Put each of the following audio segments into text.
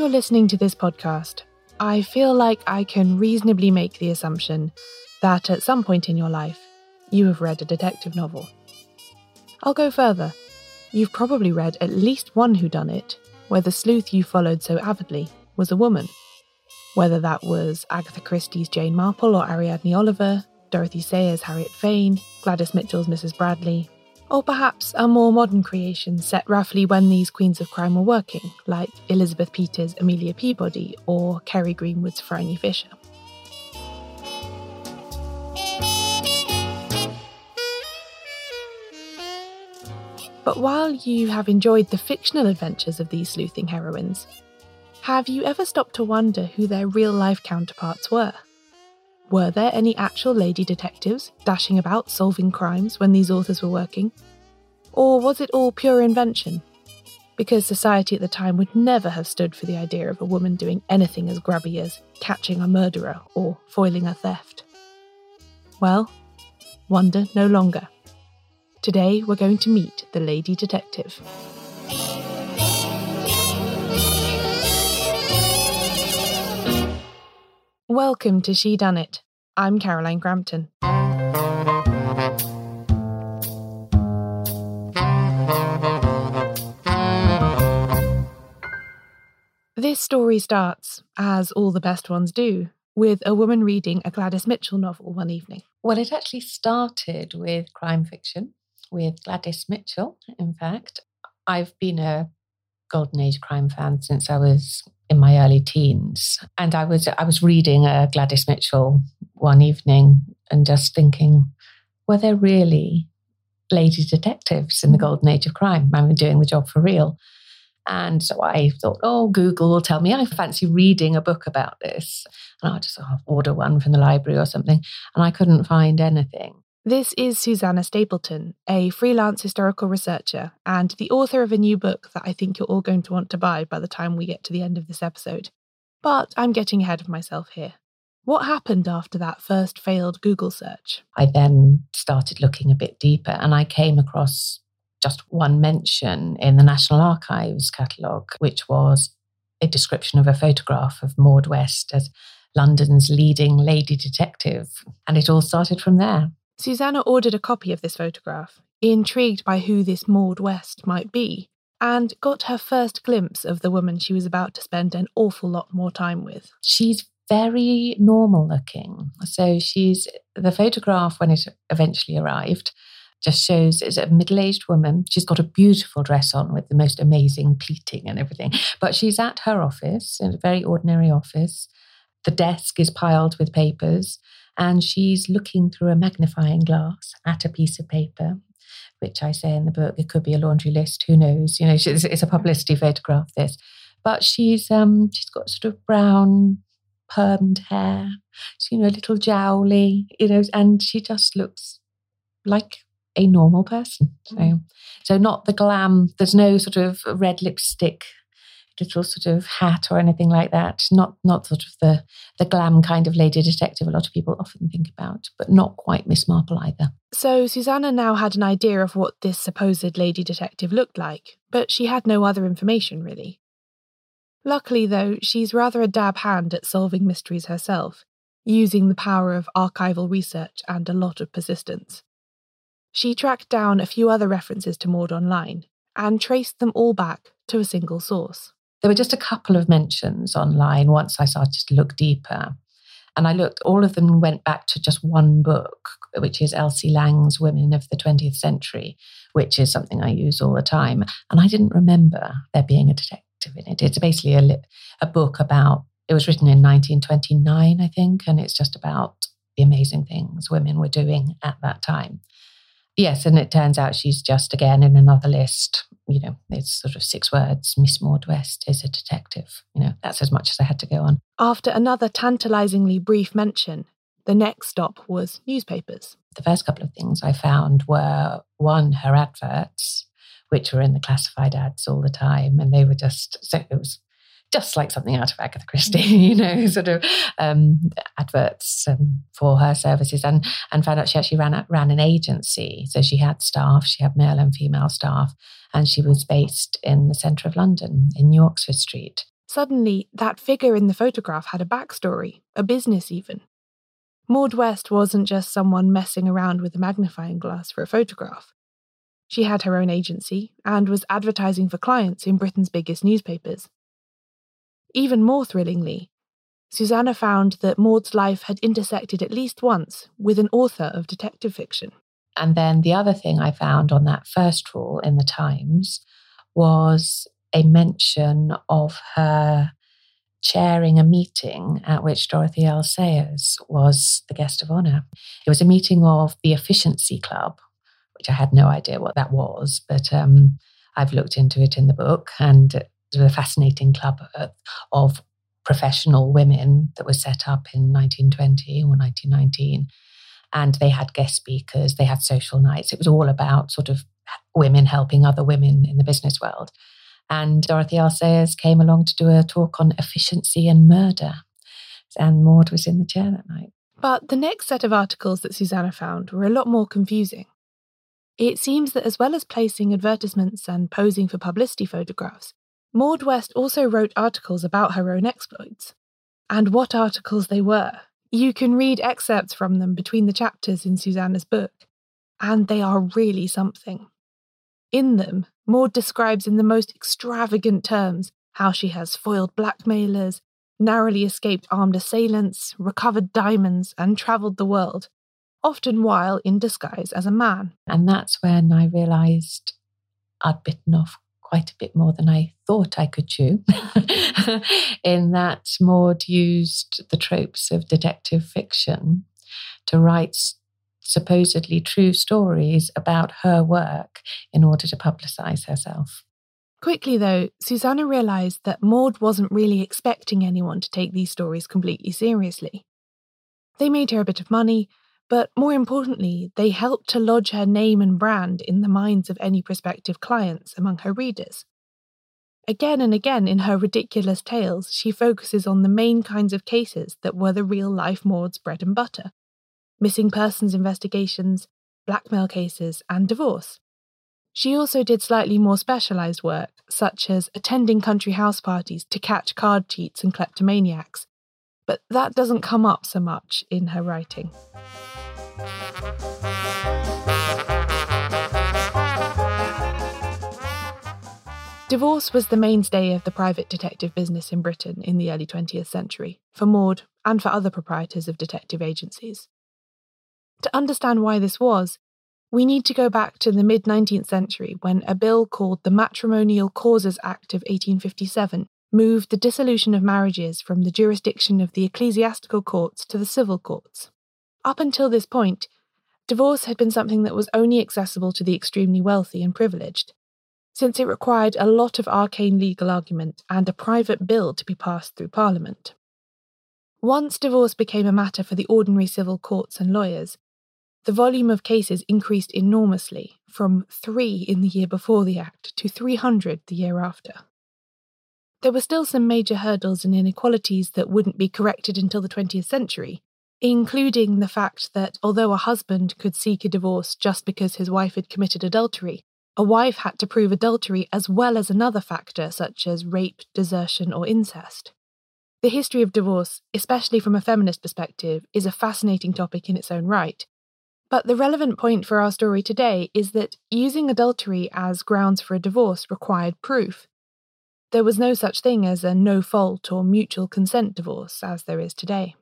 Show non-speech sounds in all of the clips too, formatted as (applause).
you're listening to this podcast, I feel like I can reasonably make the assumption that at some point in your life, you have read a detective novel. I'll go further. You've probably read at least one whodunit where the sleuth you followed so avidly was a woman. Whether that was Agatha Christie's Jane Marple or Ariadne Oliver, Dorothy Sayers' Harriet Vane, Gladys Mitchell's Mrs. Bradley, or perhaps a more modern creation set roughly when these queens of crime were working, like Elizabeth Peters' Amelia Peabody or Kerry Greenwood's Phryne Fisher. But while you have enjoyed the fictional adventures of these sleuthing heroines, have you ever stopped to wonder who their real life counterparts were? Were there any actual lady detectives dashing about solving crimes when these authors were working? Or was it all pure invention? Because society at the time would never have stood for the idea of a woman doing anything as grubby as catching a murderer or foiling a theft. Well, wonder no longer. Today we're going to meet the lady detective. Welcome to Shedunnit. I'm Caroline Crampton. This story starts, as all the best ones do, with a woman reading a Gladys Mitchell novel one evening. Well, it actually started with crime fiction with Gladys Mitchell, in fact. I've been a Golden Age crime fan since I was in my early teens. And I was I was reading a Gladys Mitchell one evening and just thinking, were there really lady detectives in the mm. golden age of crime? I mean, doing the job for real. And so I thought, oh, Google will tell me I fancy reading a book about this. And I'll just oh, order one from the library or something. And I couldn't find anything. This is Susannah Stapleton, a freelance historical researcher and the author of a new book that I think you're all going to want to buy by the time we get to the end of this episode. But I'm getting ahead of myself here. What happened after that first failed Google search? I then started looking a bit deeper and I came across just one mention in the National Archives catalogue, which was a description of a photograph of Maud West as London's leading lady detective. And it all started from there. Susannah ordered a copy of this photograph, intrigued by who this Maud West might be, and got her first glimpse of the woman she was about to spend an awful lot more time with. She's very normal looking. So she's the photograph when it eventually arrived just shows is a middle-aged woman. She's got a beautiful dress on with the most amazing pleating and everything. But she's at her office, in a very ordinary office. The desk is piled with papers and she's looking through a magnifying glass at a piece of paper which i say in the book it could be a laundry list who knows? You know it's, it's a publicity photograph this. But she's um she's got sort of brown permed hair she's, you know a little jowly you know and she just looks like a normal person so. Mm. so not the glam there's no sort of red lipstick little sort of hat or anything like that. Not not sort of the the glam kind of lady detective a lot of people often think about, but not quite Miss Marple either. So Susannah now had an idea of what this supposed lady detective looked like, but she had no other information really. Luckily, though, she's rather a dab hand at solving mysteries herself, using the power of archival research and a lot of persistence. She tracked down a few other references to Maud online and traced them all back to a single source. There were just a couple of mentions online once I started to look deeper. And I looked, all of them went back to just one book, which is Elsie Lang's Women of the 20th Century, which is something I use all the time. And I didn't remember there being a detective in it. It's basically a, a book about, it was written in 1929, I think, and it's just about the amazing things women were doing at that time. Yes, and it turns out she's just again in another list. You know, it's sort of six words. Miss Maud West is a detective. You know, that's as much as I had to go on. After another tantalizingly brief mention, the next stop was newspapers. The first couple of things I found were one, her adverts, which were in the classified ads all the time. And they were just, so it was just like something out of Agatha Christie, (laughs) you know, sort of um, adverts um, for her services, and and found out she actually ran ran an agency. So she had staff, she had male and female staff, and she was based in the centre of London, in New Oxford Street. Suddenly, that figure in the photograph had a backstory, a business even. Maud West wasn't just someone messing around with a magnifying glass for a photograph. She had her own agency and was advertising for clients in Britain's biggest newspapers. Even more thrillingly, Susannah found that Maud's life had intersected at least once with an author of detective fiction. And then the other thing I found on that first rule in the Times was a mention of her chairing a meeting at which Dorothy L. Sayers was the guest of honor. It was a meeting of the Efficiency Club, which I had no idea what that was, but um, I've looked into it in the book, and a fascinating club of professional women that was set up in 1920 or 1919. And they had guest speakers, they had social nights. It was all about sort of women helping other women in the business world. And Dorothy L. Sayers came along to do a talk on efficiency and murder. And Maud was in the chair that night. But the next set of articles that Susannah found were a lot more confusing. It seems that as well as placing advertisements and posing for publicity photographs, Maud West also wrote articles about her own exploits. And what articles they were. You can read excerpts from them between the chapters in Susannah's book, and they are really something. In them, Maud describes in the most extravagant terms how she has foiled blackmailers, narrowly escaped armed assailants, recovered diamonds, and travelled the world, often while in disguise as a man. And that's when I realised I'd bitten off quite a bit more than I thought I could chew, (laughs) in that Maud used the tropes of detective fiction to write supposedly true stories about her work in order to publicize herself. Quickly, though, Susannah realized that Maud wasn't really expecting anyone to take these stories completely seriously. They made her a bit of money, but more importantly, they helped to lodge her name and brand in the minds of any prospective clients among her readers. Again and again in her ridiculous tales, she focuses on the main kinds of cases that were the real life Maud's bread and butter missing persons investigations, blackmail cases, and divorce. She also did slightly more specialised work, such as attending country house parties to catch card cheats and kleptomaniacs, but that doesn't come up so much in her writing. Divorce was the mainstay of the private detective business in Britain in the early 20th century, for Maud and for other proprietors of detective agencies. To understand why this was, we need to go back to the mid 19th century when a bill called the Matrimonial Causes Act of 1857 moved the dissolution of marriages from the jurisdiction of the ecclesiastical courts to the civil courts. Up until this point, divorce had been something that was only accessible to the extremely wealthy and privileged, since it required a lot of arcane legal argument and a private bill to be passed through Parliament. Once divorce became a matter for the ordinary civil courts and lawyers, the volume of cases increased enormously, from three in the year before the Act to 300 the year after. There were still some major hurdles and inequalities that wouldn't be corrected until the 20th century, including the fact that although a husband could seek a divorce just because his wife had committed adultery, a wife had to prove adultery as well as another factor such as rape, desertion, or incest. The history of divorce, especially from a feminist perspective, is a fascinating topic in its own right. But the relevant point for our story today is that using adultery as grounds for a divorce required proof. There was no such thing as a no fault or mutual consent divorce as there is today.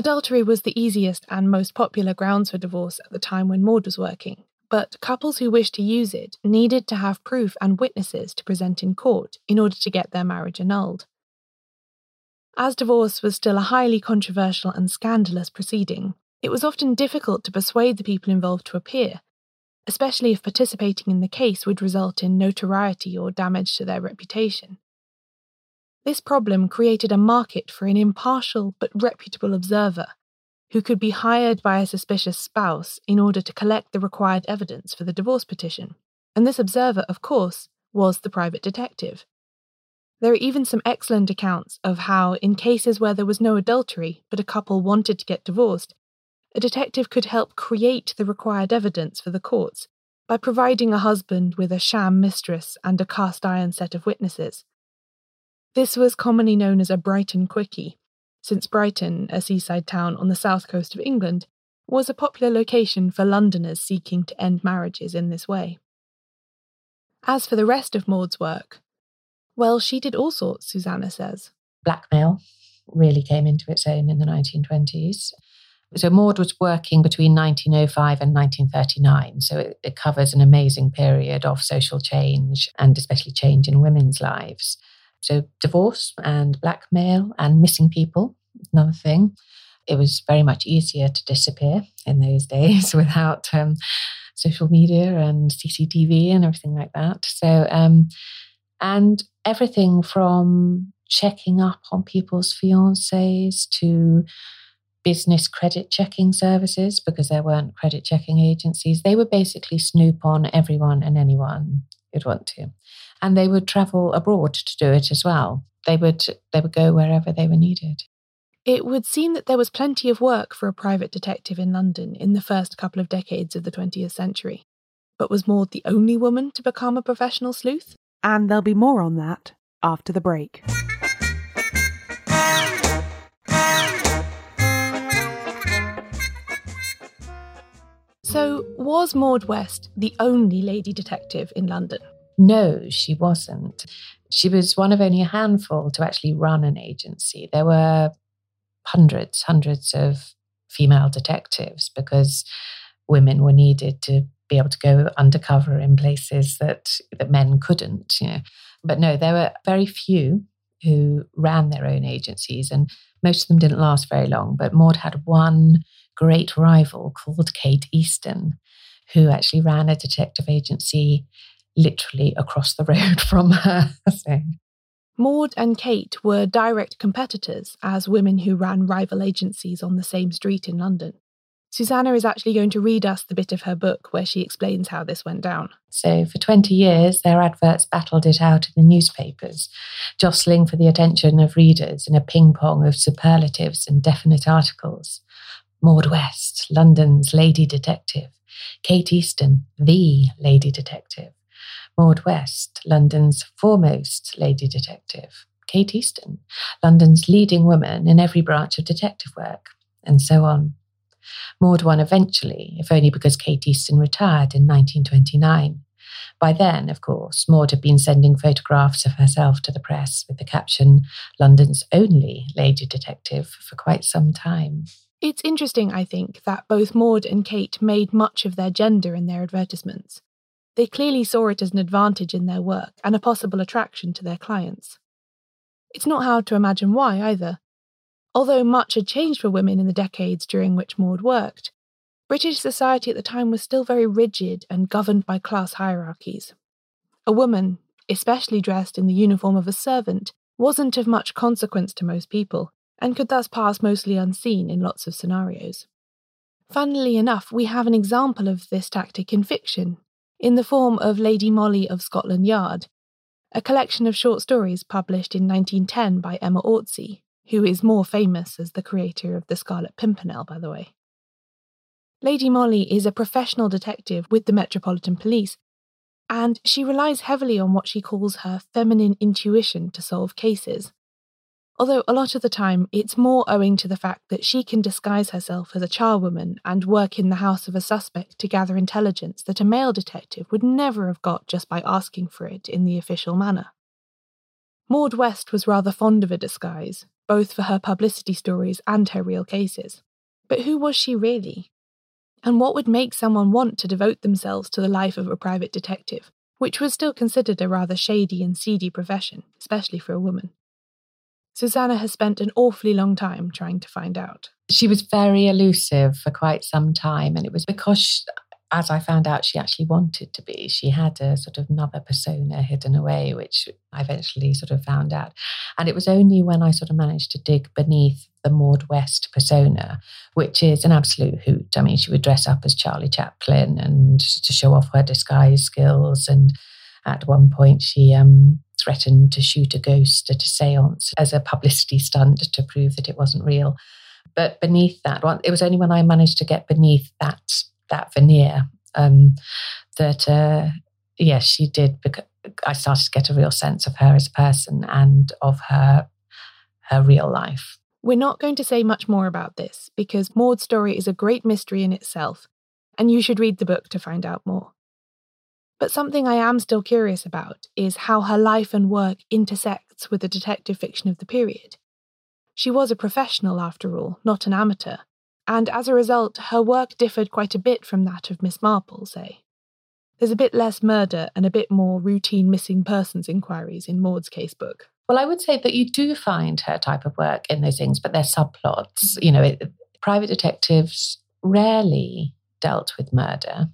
Adultery was the easiest and most popular grounds for divorce at the time when Maud was working, but couples who wished to use it needed to have proof and witnesses to present in court in order to get their marriage annulled. As divorce was still a highly controversial and scandalous proceeding, it was often difficult to persuade the people involved to appear, especially if participating in the case would result in notoriety or damage to their reputation. This problem created a market for an impartial but reputable observer who could be hired by a suspicious spouse in order to collect the required evidence for the divorce petition. And this observer, of course, was the private detective. There are even some excellent accounts of how, in cases where there was no adultery but a couple wanted to get divorced, a detective could help create the required evidence for the courts by providing a husband with a sham mistress and a cast iron set of witnesses. This was commonly known as a Brighton Quickie, since Brighton, a seaside town on the south coast of England, was a popular location for Londoners seeking to end marriages in this way. As for the rest of Maud's work, well, she did all sorts, Susannah says. Blackmail really came into its own in the 1920s. So Maud was working between 1905 and 1939. So it, it, covers an amazing period of social change and especially change in women's lives. So divorce and blackmail and missing people, another thing. It was very much easier to disappear in those (laughs) days without um, social media and CCTV and everything like that. So, um, and everything from checking up on people's fiancés to business credit checking services because there weren't credit checking agencies. They would basically snoop on everyone and anyone who'd want to. And they would travel abroad to do it as well. They would they would go wherever they were needed. It would seem that there was plenty of work for a private detective in London in the first couple of decades of the 20th century. But was Maud the only woman to become a professional sleuth? And there'll be more on that after the break. So, was Maud West the only lady detective in London? No, she wasn't. She was one of only a handful to actually run an agency. There were hundreds, hundreds of female detectives because women were needed to be able to go undercover in places that, that men couldn't. You know. But no, there were very few who ran their own agencies, and most of them didn't last very long. But Maud had one great rival called Kate Easton, who actually ran a detective agency literally across the road (laughs) from her. so. Maud and Kate were direct competitors as women who ran rival agencies on the same street in London. Susannah is actually going to read us the bit of her book where she explains how this went down. So, for 20 years, their adverts battled it out in the newspapers, jostling for the attention of readers in a ping pong of superlatives and definite articles. Maud West, London's lady detective. Kate Easton, the lady detective. Maud West, London's foremost lady detective. Kate Easton, London's leading woman in every branch of detective work, and so on. Maud won eventually, if only because Kate Easton retired in 1929. By then, of course, Maud had been sending photographs of herself to the press with the caption, London's only lady detective, for quite some time. It's interesting, I think, that both Maud and Kate made much of their gender in their advertisements. They clearly saw it as an advantage in their work and a possible attraction to their clients. It's not hard to imagine why either. Although much had changed for women in the decades during which Maud worked, British society at the time was still very rigid and governed by class hierarchies. A woman, especially dressed in the uniform of a servant, wasn't of much consequence to most people, and could thus pass mostly unseen in lots of scenarios. Funnily enough, we have an example of this tactic in fiction, in the form of Lady Molly of Scotland Yard, a collection of short stories published in 1910 by Emma Orczy, who is more famous as the creator of The Scarlet Pimpernel, by the way. Lady Molly is a professional detective with the Metropolitan Police, and she relies heavily on what she calls her feminine intuition to solve cases although a lot of the time it's more owing to the fact that she can disguise herself as a charwoman and work in the house of a suspect to gather intelligence that a male detective would never have got just by asking for it in the official manner. Maud West was rather fond of a disguise, both for her publicity stories and her real cases. But who was she really? And what would make someone want to devote themselves to the life of a private detective, which was still considered a rather shady and seedy profession, especially for a woman? Susannah has spent an awfully long time trying to find out. She was very elusive for quite some time, and it was because, as I found out, she actually wanted to be. She had a sort of another persona hidden away, which I eventually sort of found out. And it was only when I sort of managed to dig beneath the Maud West persona, which is an absolute hoot. I mean, she would dress up as Charlie Chaplin and to show off her disguise skills. And at one point, she um, threatened to shoot a ghost at a seance as a publicity stunt to prove that it wasn't real. But beneath that, it was only when I managed to get beneath that that veneer um, that, uh, yes, she did Because I started to get a real sense of her as a person and of her her real life. We're not going to say much more about this because Maud's story is a great mystery in itself, and you should read the book to find out more. But something I am still curious about is how her life and work intersects with the detective fiction of the period. She was a professional, after all, not an amateur, and as a result, her work differed quite a bit from that of Miss Marple, say. There's a bit less murder and a bit more routine missing persons inquiries in Maud's casebook. Well, I would say that you do find her type of work in those things, but they're subplots. You know, it, private detectives rarely dealt with murder,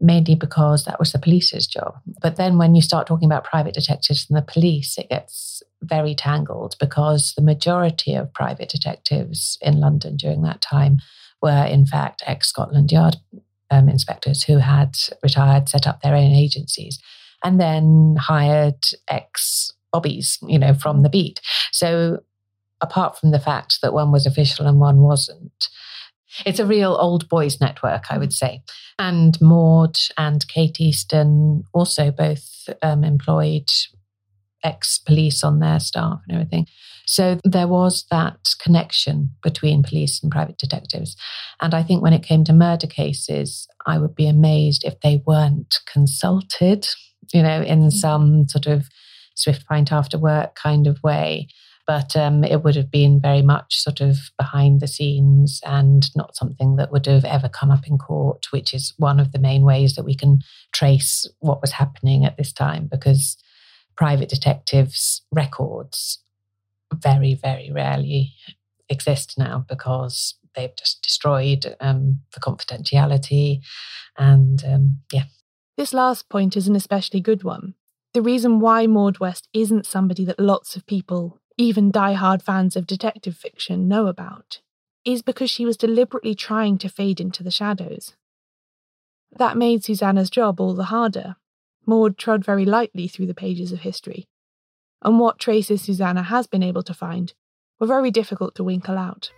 mainly because that was the police's job. But then when you start talking about private detectives and the police, it gets very tangled because the majority of private detectives in London during that time were, in fact, ex Scotland Yard um, inspectors who had retired, set up their own agencies, and then hired ex bobbies, you know, from the beat. So apart from the fact that one was official and one wasn't, it's a real old boys network, I would say. And Maud and Kate Easton also both um, employed ex police on their staff and everything. So there was that connection between police and private detectives. And I think when it came to murder cases, I would be amazed if they weren't consulted, you know, in mm. some sort of swift pint after work kind of way. But um, it would have been very much sort of behind the scenes and not something that would have ever come up in court, which is one of the main ways that we can trace what was happening at this time because private detectives' records very, very rarely exist now because they've just destroyed um, for confidentiality. And um, yeah. This last point is an especially good one the reason why Maud West isn't somebody that lots of people, even die-hard fans of detective fiction, know about, is because she was deliberately trying to fade into the shadows. That made Susannah's job all the harder. Maud trod very lightly through the pages of history, and what traces Susannah has been able to find were very difficult to winkle out.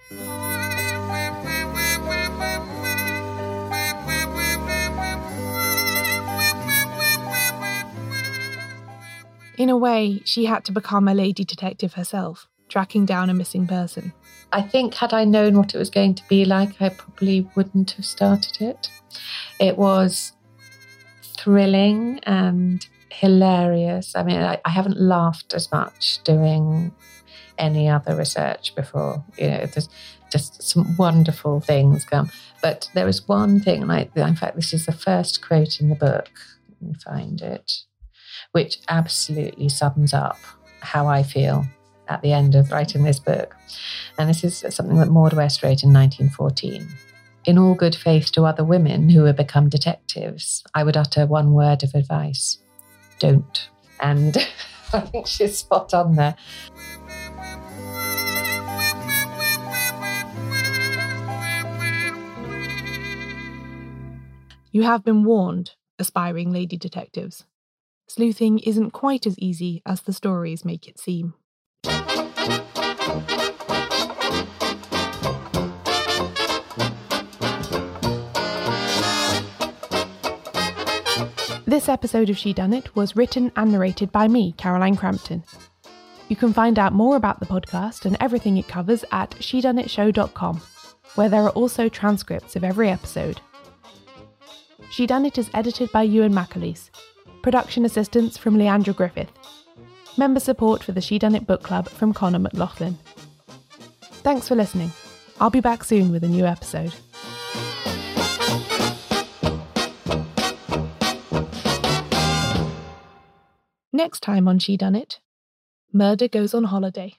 In a way, she had to become a lady detective herself, tracking down a missing person. I think, had I known what it was going to be like, I probably wouldn't have started it. It was thrilling and hilarious. I mean, I, I haven't laughed as much doing any other research before. You know, there's just some wonderful things come. But there was one thing, and I, in fact, this is the first quote in the book. Let me find it which absolutely sums up how I feel at the end of writing this book. And this is something that Maud West wrote in 1914. In all good faith to other women who have become detectives, I would utter one word of advice don't. And (laughs) I think she's spot on there. You have been warned, aspiring lady detectives sleuthing isn't quite as easy as the stories make it seem. This episode of Shedunnit was written and narrated by me, Caroline Crampton. You can find out more about the podcast and everything it covers at shedunnitshow.com, where there are also transcripts of every episode. Shedunnit is edited by Ewan McAleese Production assistance from Leandra Griffith. Member support for the Shedunnit Book Club from Connor McLaughlin. Thanks for listening. I'll be back soon with a new episode. Next time on Shedunnit, Murder Goes on Holiday.